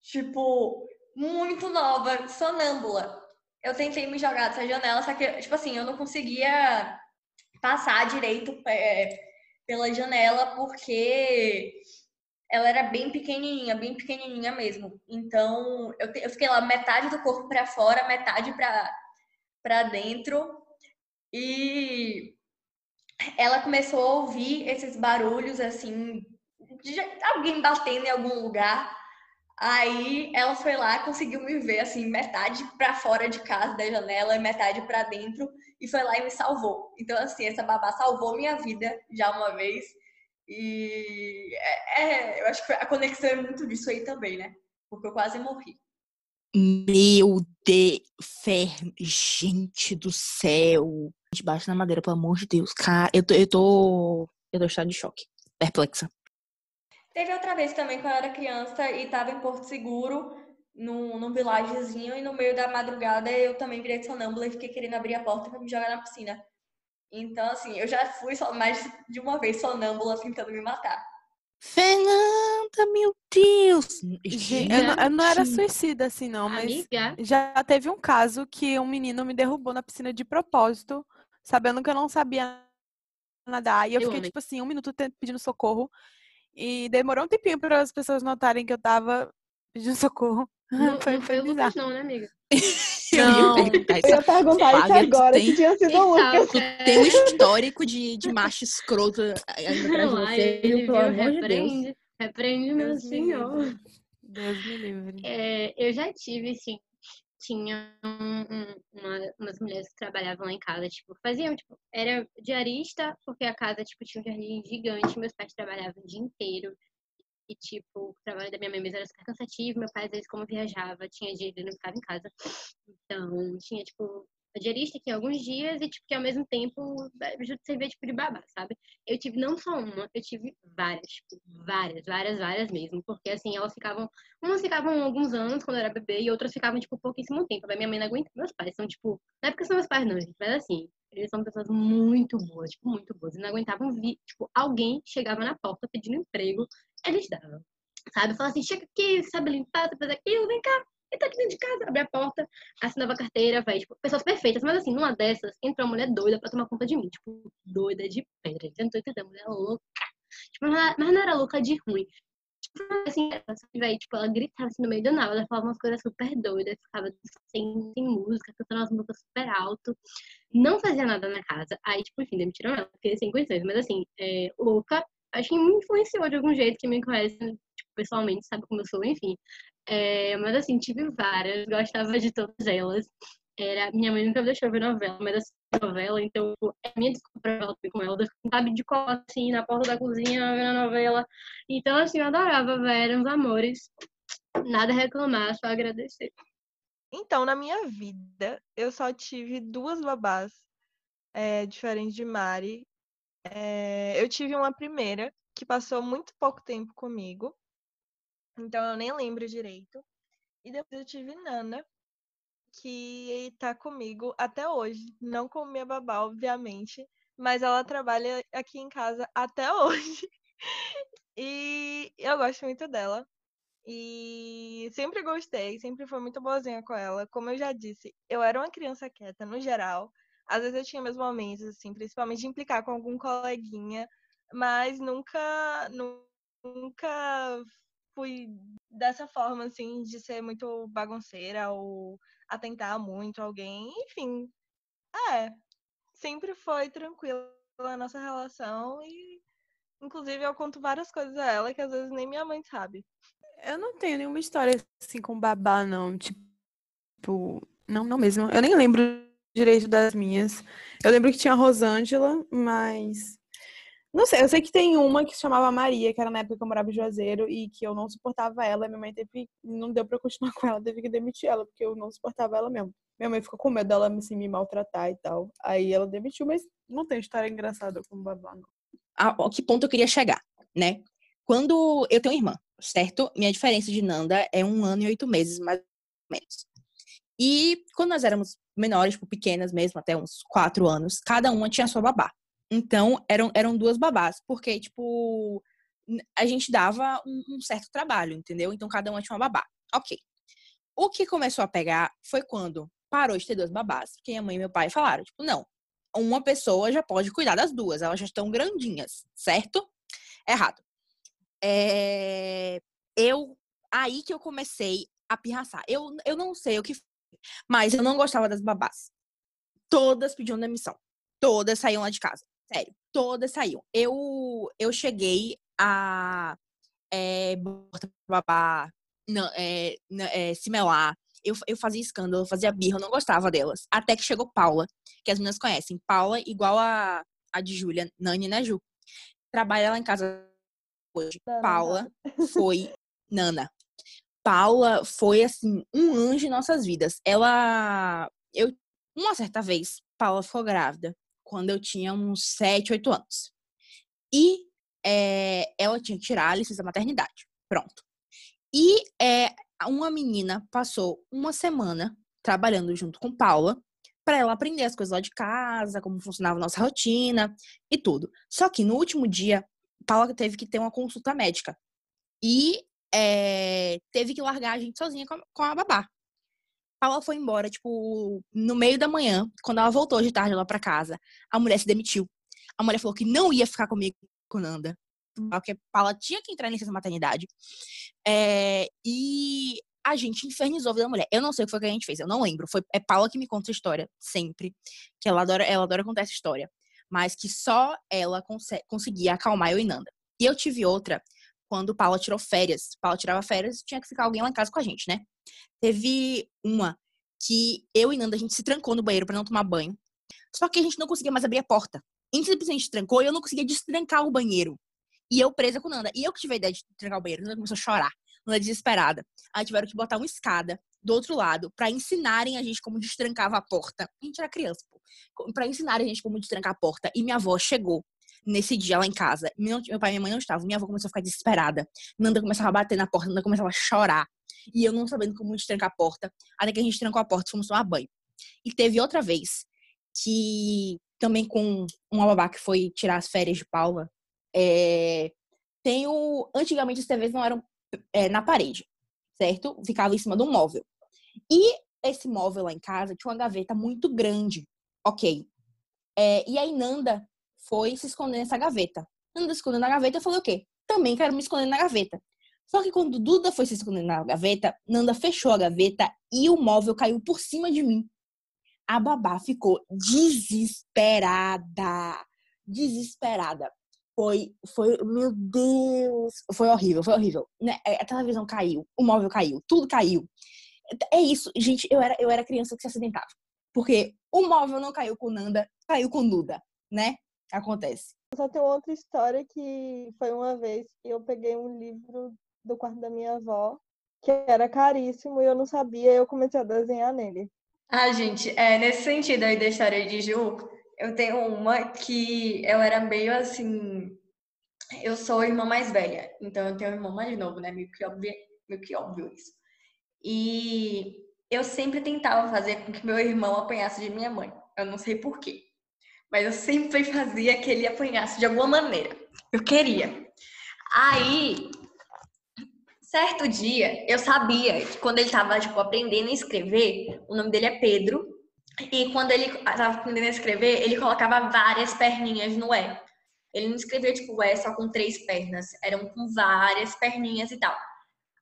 Tipo, muito nova, sonâmbula. Eu tentei me jogar dessa janela, só que, tipo assim, eu não conseguia passar direito é, pela janela porque ela era bem pequenininha, bem pequenininha mesmo. Então, eu, eu fiquei lá metade do corpo para fora, metade para dentro. E ela começou a ouvir esses barulhos assim, de alguém batendo em algum lugar. Aí ela foi lá, conseguiu me ver assim, metade para fora de casa da janela e metade para dentro e foi lá e me salvou. Então assim, essa babá salvou minha vida já uma vez. E é, é eu acho que a conexão é muito disso aí também, né? Porque eu quase morri. Meu Deus, gente do céu. Debaixo da madeira, pelo amor de Deus. Cara, eu tô, eu tô, eu tô estado de choque, perplexa. Teve outra vez também, quando eu era criança e tava em Porto Seguro, num, num vilagezinho, e no meio da madrugada eu também virei sonâmbula e fiquei querendo abrir a porta para me jogar na piscina. Então, assim, eu já fui mais de uma vez sonâmbula tentando me matar. Fernanda, meu Deus! Gente, eu, não, eu não era suicida assim, não, mas Amiga. já teve um caso que um menino me derrubou na piscina de propósito, sabendo que eu não sabia nadar. E eu, Eu fiquei, amei. tipo assim, um minuto pedindo socorro. E demorou um tempinho para as pessoas notarem que eu tava pedindo socorro. Não, foi, não foi o Lucas, não, né, amiga? Eu Não. ia perguntar Eu isso. ia perguntar isso agora, tem- se tinha sido o Lucas. Tu tem um histórico de, de macho escroto atrás de Não, você, ele pelo amor de Deus. repreende, repreende meu Deus senhor. Deus me livre. É, eu já tive, sim, tinha um- um- uma- umas mulheres que trabalhavam lá em casa, tipo, faziam, tipo, era diarista, porque a casa, tipo, tinha um jardim gigante, meus pais trabalhavam o dia inteiro, e, tipo, o trabalho da minha mãe mesmo era super cansativo, meu pai, às vezes, como viajava, tinha dia ele não ficava em casa, então, tinha, tipo, diarista em alguns dias e, tipo, que ao mesmo tempo ajuda a tipo, de babá, sabe? Eu tive não só uma, eu tive várias, tipo, várias, várias, várias mesmo, porque, assim, elas ficavam Umas ficavam alguns anos quando eu era bebê e outras ficavam, tipo, pouquíssimo tempo. Daí minha mãe não aguenta. Meus pais são, tipo, não é porque são meus pais, não, gente, mas assim, eles são pessoas muito boas, tipo, muito boas. E não aguentavam vir, tipo, alguém chegava na porta pedindo emprego, eles davam. Sabe? Falava assim, chega aqui, sabe limpar, sabe fazer aquilo, vem cá. E tá aqui dentro de casa, abre a porta, assinava a carteira, vai, tipo, pessoas perfeitas. Mas assim, numa dessas, entrou uma mulher doida pra tomar conta de mim. Tipo, doida de pedra. Tô entendendo, mulher louca. Tipo, mas não era- louca de ruim assim, véi, tipo, ela gritava assim no meio do nada, ela falava umas coisas super doidas, ficava sem, sem música, cantando umas músicas super alto, não fazia nada na casa. Aí, tipo, enfim, demitiram ela, porque sem condições. Mas assim, é, louca, acho que me influenciou de algum jeito, que me conhece, tipo, pessoalmente, sabe como eu sou, enfim. É, mas assim, tive várias, gostava de todas elas. Era, minha mãe nunca deixou ver novela, mas assim, novela, então tipo, é minha desculpa pra ela ver com ela, sabe de cola assim, na porta da cozinha, vendo a novela. Então, assim, eu adorava, eram uns amores. Nada a reclamar, só agradecer. Então, na minha vida, eu só tive duas babás é, diferentes de Mari. É, eu tive uma primeira que passou muito pouco tempo comigo, então eu nem lembro direito. E depois eu tive Nana, que tá comigo até hoje. Não como minha babá, obviamente, mas ela trabalha aqui em casa até hoje. E eu gosto muito dela. E sempre gostei, sempre foi muito boazinha com ela. Como eu já disse, eu era uma criança quieta no geral. Às vezes eu tinha meus momentos, assim, principalmente de implicar com algum coleguinha, mas nunca, nu- nunca fui dessa forma, assim, de ser muito bagunceira ou atentar muito alguém. Enfim, é, sempre foi tranquila a nossa relação e, inclusive, eu conto várias coisas a ela que às vezes nem minha mãe sabe. Eu não tenho nenhuma história assim com babá, não. Tipo, não, não mesmo. Eu nem lembro direito das minhas. Eu lembro que tinha a Rosângela, mas Não sei, eu sei que tem uma que se chamava Maria, que era na época que eu morava em Juazeiro e que eu não suportava ela. Minha mãe teve. Não deu pra continuar com ela, teve que demitir ela, porque eu não suportava ela mesmo. Minha mãe ficou com medo dela assim, me maltratar e tal. Aí ela demitiu, mas não tem história engraçada como babá, não. A, a que ponto eu queria chegar, né? Quando eu tenho irmã, certo? Minha diferença de Nanda é um ano e oito meses, mais ou menos. E quando nós éramos menores, tipo, pequenas mesmo, até uns quatro anos, cada uma tinha sua babá. Então, eram, eram duas babás, porque, tipo, a gente dava um, um certo trabalho, entendeu? Então, cada uma tinha uma babá. Ok. O que começou a pegar foi quando parou de ter duas babás, porque minha mãe e meu pai falaram, tipo, não, uma pessoa já pode cuidar das duas, elas já estão grandinhas, certo? Errado. É... Eu, aí que eu comecei a pirraçar. Eu, eu não sei o que mas eu não gostava das babás. Todas pediam demissão. Todas saíam lá de casa. Sério, todas saíam. Eu, eu cheguei a é, babá, não, é, é, simelar. Eu, eu fazia escândalo, eu fazia birra, eu não gostava delas. Até que chegou Paula, que as meninas conhecem. Paula, igual a, a de Júlia, Nani, né, Ju? Trabalha lá em casa hoje. Paula foi Nana. Paula foi, assim, um anjo em nossas vidas. Ela. Eu, uma certa vez, Paula ficou grávida, quando eu tinha uns 7, 8 anos. E é, ela tinha que tirar a licença maternidade. Pronto. E é, uma menina passou uma semana trabalhando junto com Paula para ela aprender as coisas lá de casa, como funcionava a nossa rotina e tudo. Só que no último dia, Paula teve que ter uma consulta médica. E é, teve que largar a gente sozinha com a, com a babá. Paula foi embora, tipo, no meio da manhã, quando ela voltou de tarde lá pra casa, a mulher se demitiu. A mulher falou que não ia ficar comigo com Nanda, porque Paula tinha que entrar licença maternidade. É, e a gente infernizou a vida da mulher. Eu não sei o que foi que a gente fez, eu não lembro. Foi, é Paula que me conta a história, sempre. Que ela adora, ela adora contar essa história. Mas que só ela conseguia acalmar eu e Nanda. E eu tive outra quando Paula tirou férias. Paula tirava férias tinha que ficar alguém lá em casa com a gente, né? Teve uma que eu e Nanda, a gente se trancou no banheiro para não tomar banho. Só que a gente não conseguia mais abrir a porta. A gente simplesmente trancou e eu não conseguia destrancar o banheiro. E eu presa com Nanda. E eu que tive a ideia de trancar o banheiro. Nanda começou a chorar. Nanda desesperada. Aí tiveram que botar uma escada do outro lado para ensinarem a gente como destrancava a porta. A gente era criança, pô. Pra ensinarem a gente como destrancar a porta. E minha avó chegou nesse dia lá em casa. Meu, pai e minha mãe não estavam. Minha avó começou a ficar desesperada. Nanda começava a bater na porta, Nanda começava a chorar. E eu não sabendo como trancar a porta. Até que a gente trancou a porta e fomos tomar banho. E teve outra vez que também com uma babá que foi tirar as férias de Paula. É, tem o. Antigamente as TVs não eram é, na parede, certo? Ficava em cima de um móvel. E esse móvel lá em casa tinha uma gaveta muito grande. Ok. É, e aí Nanda foi se esconder nessa gaveta. Nanda se escondeu na gaveta, eu falei o quê? Também quero me esconder na gaveta. Só que quando Duda foi se esconder na gaveta, Nanda fechou a gaveta e o móvel caiu por cima de mim. A babá ficou desesperada. Desesperada. Foi, foi, meu Deus, foi horrível, foi horrível. Né, é, a televisão caiu, o móvel caiu, tudo caiu. É isso, gente, eu era, eu era criança que se acidentava. Porque o móvel não caiu com Nanda, caiu com Duda, né? acontece. Só tem outra história que foi uma vez que eu peguei um livro do quarto da minha avó, que era caríssimo e eu não sabia, eu comecei a desenhar nele. Ah, gente, é, nesse sentido aí da história de Ju, eu tenho uma que eu era meio assim. Eu sou a irmã mais velha, então eu tenho um irmão mais novo, né? Meio que óbvio, meio que óbvio isso. E eu sempre tentava fazer com que meu irmão apanhasse de minha mãe. Eu não sei porquê mas eu sempre fazia que ele apanhasse de alguma maneira. Eu queria. Aí, certo dia, eu sabia que quando ele estava tipo, aprendendo a escrever, o nome dele é Pedro, e quando ele estava aprendendo a escrever, ele colocava várias perninhas no E. Ele não escrevia tipo E só com três pernas, eram com várias perninhas e tal.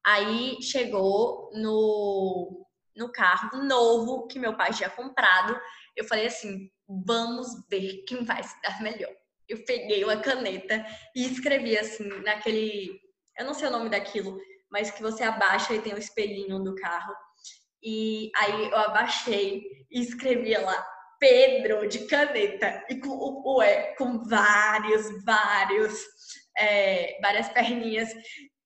Aí chegou no, no carro novo que meu pai tinha comprado. Eu falei assim: vamos ver quem vai se dar melhor. Eu peguei uma caneta e escrevi assim, naquele. Eu não sei o nome daquilo, mas que você abaixa e tem o espelhinho do carro. E aí eu abaixei e escrevia lá: Pedro de caneta e com o ué, com vários, vários, é, várias perninhas.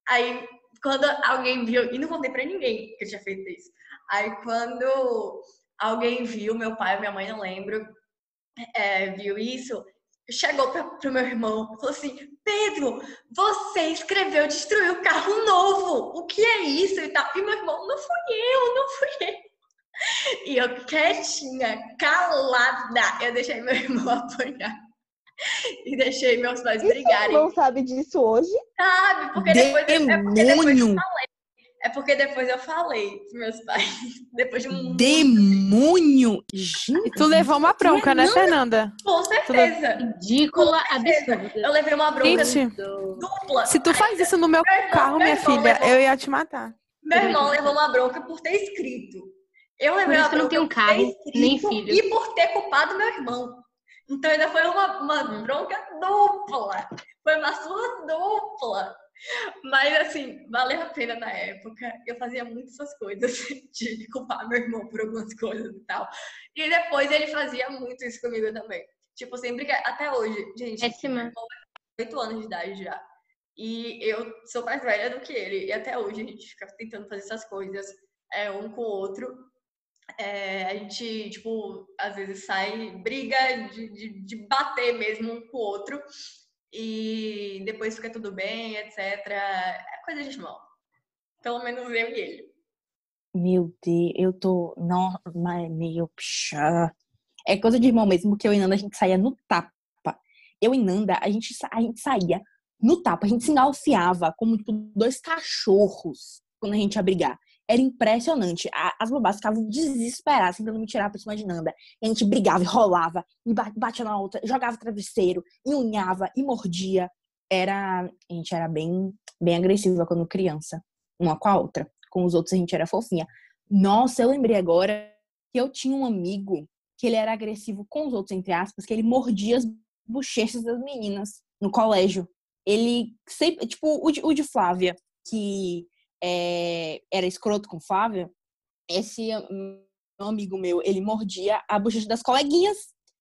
Aí quando alguém viu, e não contei pra ninguém que eu tinha feito isso. Aí quando alguém viu, meu pai minha mãe, não lembro, é, viu isso, chegou para pro meu irmão falou assim: Pedro, você escreveu destruir o carro novo. O que é isso? E, tal. e meu irmão, não fui eu, não fui eu. E eu quietinha, calada, eu deixei meu irmão apanhar. E deixei meus pais e brigarem. Seu irmão sabe disso hoje? Sabe, porque depois, eu, é porque depois eu falei. É porque depois eu falei pros meus pais. Depois de um. Demônio! Gente, e tu levou uma bronca, né, Fernanda? Com certeza. Ridícula, absurda. Eu levei uma bronca Gente, dupla. Se tu faz isso no meu carro, minha filha, eu ia te matar. Meu irmão levou uma bronca por ter escrito. Eu levei uma bronca não tenho um carro, nem filho. E por ter culpado meu irmão. Então ainda foi uma, uma bronca dupla. Foi uma sua dupla. Mas, assim, valeu a pena na época. Eu fazia muitas essas coisas de culpar meu irmão por algumas coisas e tal. E depois ele fazia muito isso comigo também. Tipo, sempre que. Até hoje, gente. É vai 8 anos de idade já. E eu sou mais velha do que ele. E até hoje a gente fica tentando fazer essas coisas é, um com o outro. É, a gente, tipo, às vezes sai briga de, de, de bater mesmo um com o outro e depois fica tudo bem, etc. É coisa de irmão. Pelo menos eu e ele. Meu Deus, eu tô. Mas meio. É coisa de irmão mesmo, porque eu e Nanda a gente saía no tapa. Eu e Nanda, a gente, a gente saía no tapa, a gente se engalfiava como tipo, dois cachorros quando a gente ia brigar. Era impressionante. As babás ficavam desesperadas, tentando me tirar pra cima de Nanda. E a gente brigava e rolava, e batia na outra, jogava travesseiro, e unhava, e mordia. Era. A gente era bem, bem agressiva quando criança, uma com a outra. Com os outros a gente era fofinha. Nossa, eu lembrei agora que eu tinha um amigo que ele era agressivo com os outros, entre aspas, que ele mordia as bochechas das meninas no colégio. Ele sempre, tipo, o de, o de Flávia, que é, era escroto com Flávia, esse um amigo meu, ele mordia a bochecha das coleguinhas.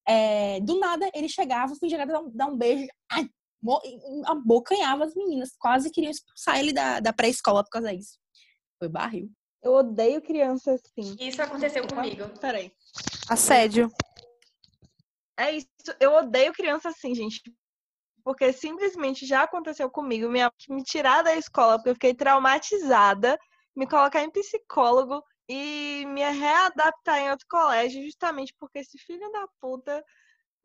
É, do nada, ele chegava, fingia dar um, dar um beijo, ai, abocanhava as meninas. Quase queriam expulsar ele da, da pré-escola por causa disso. Foi barril. Eu odeio criança assim. Isso aconteceu comigo. Peraí. Assédio. É isso. Eu odeio criança assim, gente porque simplesmente já aconteceu comigo, me, me tirar da escola porque eu fiquei traumatizada, me colocar em psicólogo e me readaptar em outro colégio, justamente porque esse filho da puta,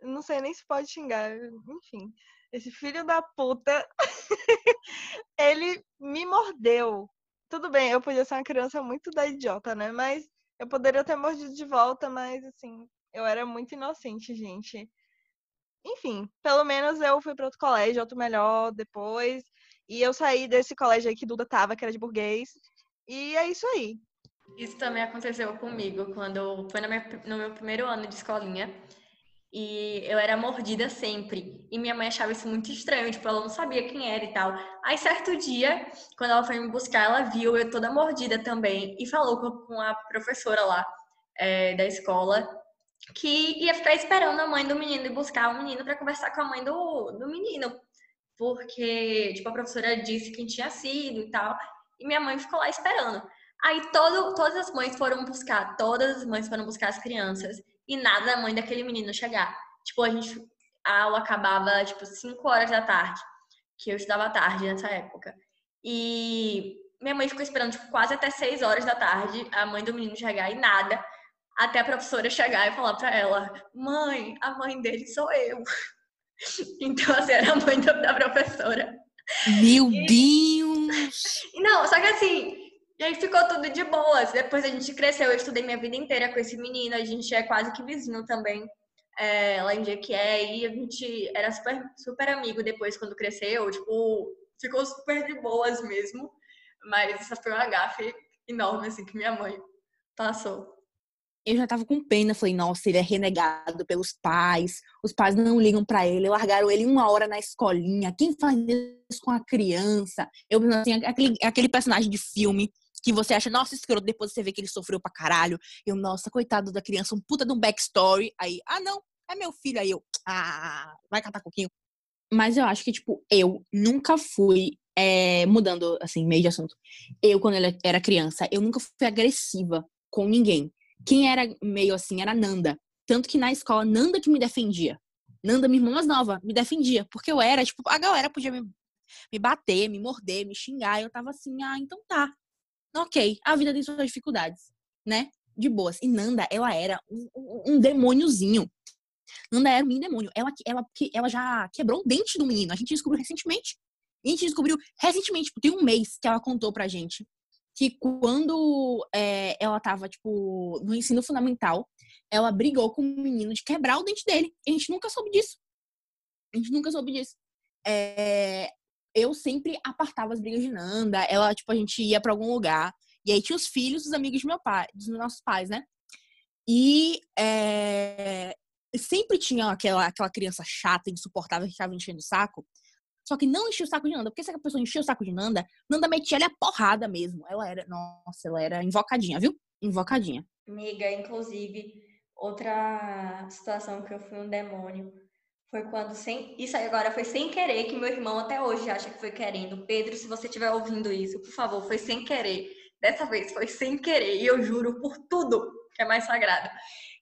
não sei nem se pode xingar, enfim, esse filho da puta, ele me mordeu. Tudo bem, eu podia ser uma criança muito da idiota, né? Mas eu poderia ter mordido de volta, mas assim, eu era muito inocente, gente enfim, pelo menos eu fui para outro colégio, outro melhor depois. E eu saí desse colégio aí que Duda tava, que era de burguês. E é isso aí. Isso também aconteceu comigo quando foi no meu, primeiro ano de escolinha. E eu era mordida sempre. E minha mãe achava isso muito estranho, tipo, ela não sabia quem era e tal. Aí, certo dia, quando ela foi me buscar, ela viu eu toda mordida também e falou com a professora lá é, da escola que ia ficar esperando a mãe do menino e buscar o menino para conversar com a mãe do, do menino. Porque, tipo, a professora disse quem tinha sido e tal. E minha mãe ficou lá esperando. Aí todo, todas as mães foram buscar, todas as mães foram buscar as crianças. E nada da mãe daquele menino chegar. Tipo, a gente. A aula acabava, tipo, 5 horas da tarde. Que eu estudava tarde nessa época. E minha mãe ficou esperando, tipo, quase até 6 horas da tarde a mãe do menino chegar e nada até a professora chegar e falar para ela: mãe, a mãe dele sou eu. Então, assim, era a mãe da professora. Meu e... Deus! Não, só que assim, e aí ficou tudo de boas. Depois a gente cresceu, eu estudei minha vida inteira com esse menino, a gente é quase que vizinho também. É, lá em Jequié, e a gente era super, super amigo depois quando cresceu, tipo, ficou super de boas mesmo. Mas essa foi uma gafe enorme, assim, que minha mãe passou eu já tava com pena, falei, nossa, ele é renegado pelos pais, os pais não ligam para ele, largaram ele uma hora na escolinha, quem faz isso com a criança? Eu, assim, aquele, aquele personagem de filme que você acha, nossa, escroto, depois você vê que ele sofreu pra caralho. Eu, nossa, coitado da criança, um puta de um backstory. Aí, ah, não, é meu filho. Aí eu, ah, vai catar coquinho. Mas eu acho que, tipo, eu nunca fui, é, mudando, assim, meio de assunto. Eu, quando era criança, eu nunca fui agressiva com ninguém. Quem era meio assim era Nanda. Tanto que na escola, Nanda que me defendia. Nanda, minha irmã mais nova, me defendia. Porque eu era, tipo, a galera podia me, me bater, me morder, me xingar. E eu tava assim, ah, então tá. Ok, a vida tem suas dificuldades, né? De boas. E Nanda, ela era um, um, um demôniozinho. Nanda era um demônio. Ela, ela, ela já quebrou o dente do menino. A gente descobriu recentemente. a gente descobriu recentemente, tipo, tem um mês que ela contou pra gente que quando é, ela tava, tipo, no ensino fundamental, ela brigou com um menino de quebrar o dente dele. A gente nunca soube disso. A gente nunca soube disso. É, eu sempre apartava as brigas de Nanda. Ela, tipo, a gente ia para algum lugar. E aí tinha os filhos dos amigos meu pai, dos nossos pais, né? E é, sempre tinha aquela, aquela criança chata, insuportável, que ficava enchendo o saco. Só que não enchia o saco de Nanda. Porque se a pessoa enchia o saco de Nanda, Nanda metia ela a porrada mesmo. Ela era, nossa, ela era invocadinha, viu? Invocadinha. Amiga, inclusive, outra situação que eu fui um demônio foi quando sem. Isso aí agora foi sem querer, que meu irmão até hoje acha que foi querendo. Pedro, se você estiver ouvindo isso, por favor, foi sem querer. Dessa vez foi sem querer. E eu juro por tudo que é mais sagrado.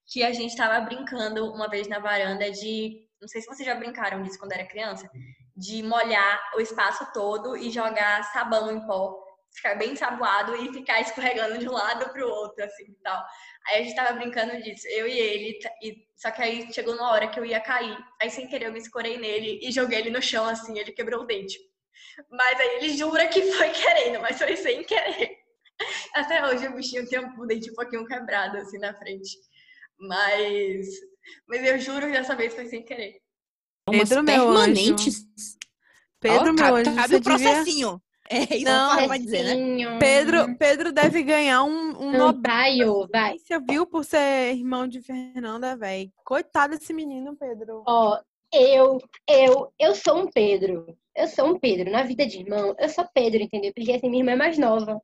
Que a gente tava brincando uma vez na varanda de. Não sei se vocês já brincaram disso quando era criança. De molhar o espaço todo e jogar sabão em pó ficar bem saboado e ficar escorregando de um lado pro outro, assim, e tal. Aí a gente tava brincando disso, eu e ele, e, só que aí chegou na hora que eu ia cair, aí sem querer eu me escorei nele e joguei ele no chão, assim, ele quebrou o dente. Mas aí ele jura que foi querendo, mas foi sem querer. Até hoje o bichinho tem um dente um pouquinho quebrado, assim, na frente. Mas, mas eu juro que dessa vez foi sem querer. Pedro, meu permanentes. Anjo. Pedro, oh, meu anjo, cabe o processinho. Devia... É isso não, que vai dizer, né? Pedro, Pedro deve ganhar um, um Nobel. Vai. Você viu por ser irmão de Fernanda, velho. Coitado desse menino, Pedro. Ó, eu, eu, eu sou um Pedro. Eu sou um Pedro. Na vida de irmão, eu sou Pedro, entendeu? Porque assim, minha irmã é mais nova.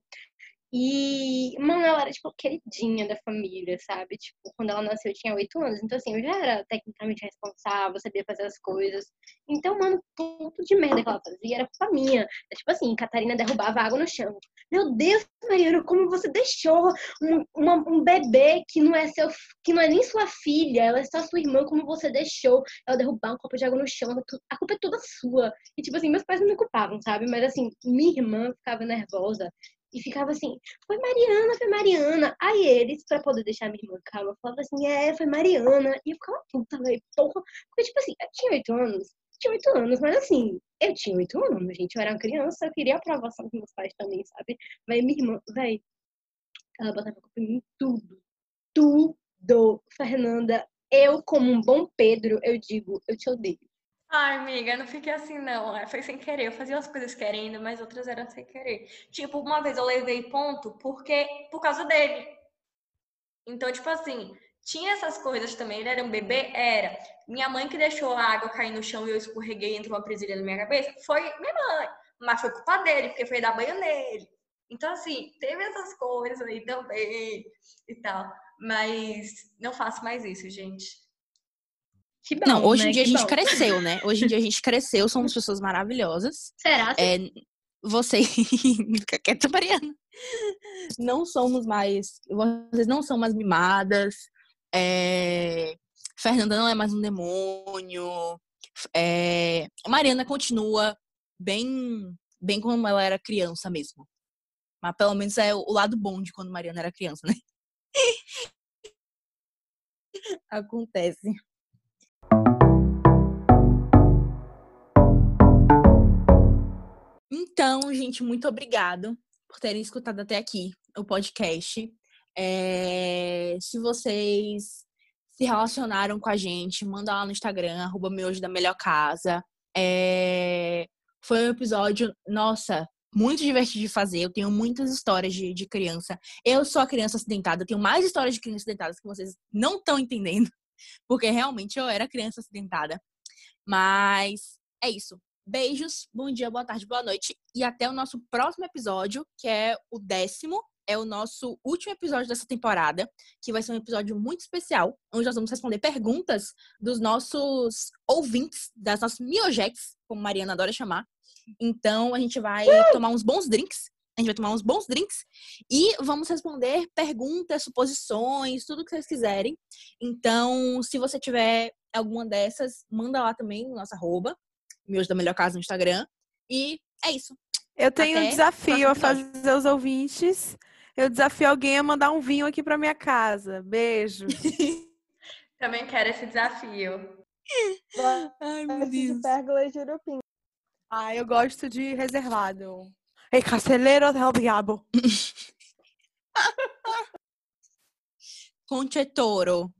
E, mano, ela era, tipo, queridinha da família, sabe? Tipo, quando ela nasceu, eu tinha oito anos. Então, assim, eu já era tecnicamente responsável, sabia fazer as coisas. Então, mano, tudo de merda que ela fazia era culpa minha. É, tipo assim, Catarina derrubava água no chão. Meu Deus, Mariana, como você deixou um, uma, um bebê que não é seu, que não é nem sua filha, ela é só sua irmã, como você deixou ela derrubar um copo de água no chão? A culpa é toda sua. E, tipo assim, meus pais não me culpavam, sabe? Mas, assim, minha irmã ficava nervosa e ficava assim, foi Mariana, foi Mariana. Aí eles, pra poder deixar minha irmã calma, falavam assim, é, foi Mariana. E eu ficava puta, velho, porra. Porque, tipo assim, eu tinha oito anos, tinha oito anos, mas assim, eu tinha oito anos, gente. Eu era uma criança, eu queria a aprovação dos meus pais também, sabe? Mas minha irmã, velho, ela botava culpa em mim tudo. Tudo. Fernanda, eu, como um bom Pedro, eu digo, eu te odeio. Ai, amiga, não fiquei assim, não. É, foi sem querer. Eu fazia as coisas querendo, mas outras eram sem querer. Tipo, uma vez eu levei ponto porque por causa dele. Então, tipo assim, tinha essas coisas também. Ele era um bebê? Era. Minha mãe que deixou a água cair no chão e eu escorreguei e entrou uma presilha na minha cabeça? Foi minha mãe. Mas foi culpa dele, porque foi dar banho nele. Então, assim, teve essas coisas aí também e tal. Mas não faço mais isso, gente. Que bom, não, hoje né? em dia que a gente bom. cresceu, né? Hoje em dia a gente cresceu, somos pessoas maravilhosas. Será? É, você. Fica quieta, Mariana. Não somos mais. Vocês não são mais mimadas. É, Fernanda não é mais um demônio. É, Mariana continua bem, bem como ela era criança mesmo. Mas pelo menos é o lado bom de quando Mariana era criança, né? Acontece. Então, gente, muito obrigado por terem escutado até aqui o podcast. É, se vocês se relacionaram com a gente, manda lá no Instagram, arroba miojo da melhor casa. É, foi um episódio, nossa, muito divertido de fazer. Eu tenho muitas histórias de, de criança. Eu sou a criança acidentada, eu tenho mais histórias de crianças acidentadas que vocês não estão entendendo, porque realmente eu era criança acidentada. Mas é isso. Beijos, bom dia, boa tarde, boa noite e até o nosso próximo episódio, que é o décimo. É o nosso último episódio dessa temporada, que vai ser um episódio muito especial, onde nós vamos responder perguntas dos nossos ouvintes, das nossas miojetes, como Mariana adora chamar. Então, a gente vai tomar uns bons drinks a gente vai tomar uns bons drinks e vamos responder perguntas, suposições, tudo que vocês quiserem. Então, se você tiver alguma dessas, manda lá também no nosso arroba, meus da melhor casa no Instagram. E é isso. Eu tenho Até um desafio a fazer os ouvintes. Eu desafio alguém a mandar um vinho aqui pra minha casa. Beijo. Também quero esse desafio. Ai, Gosto de pérgola e jurupim. Ah, eu gosto de reservado. Ei, carceleiro del diabo. Conche Toro.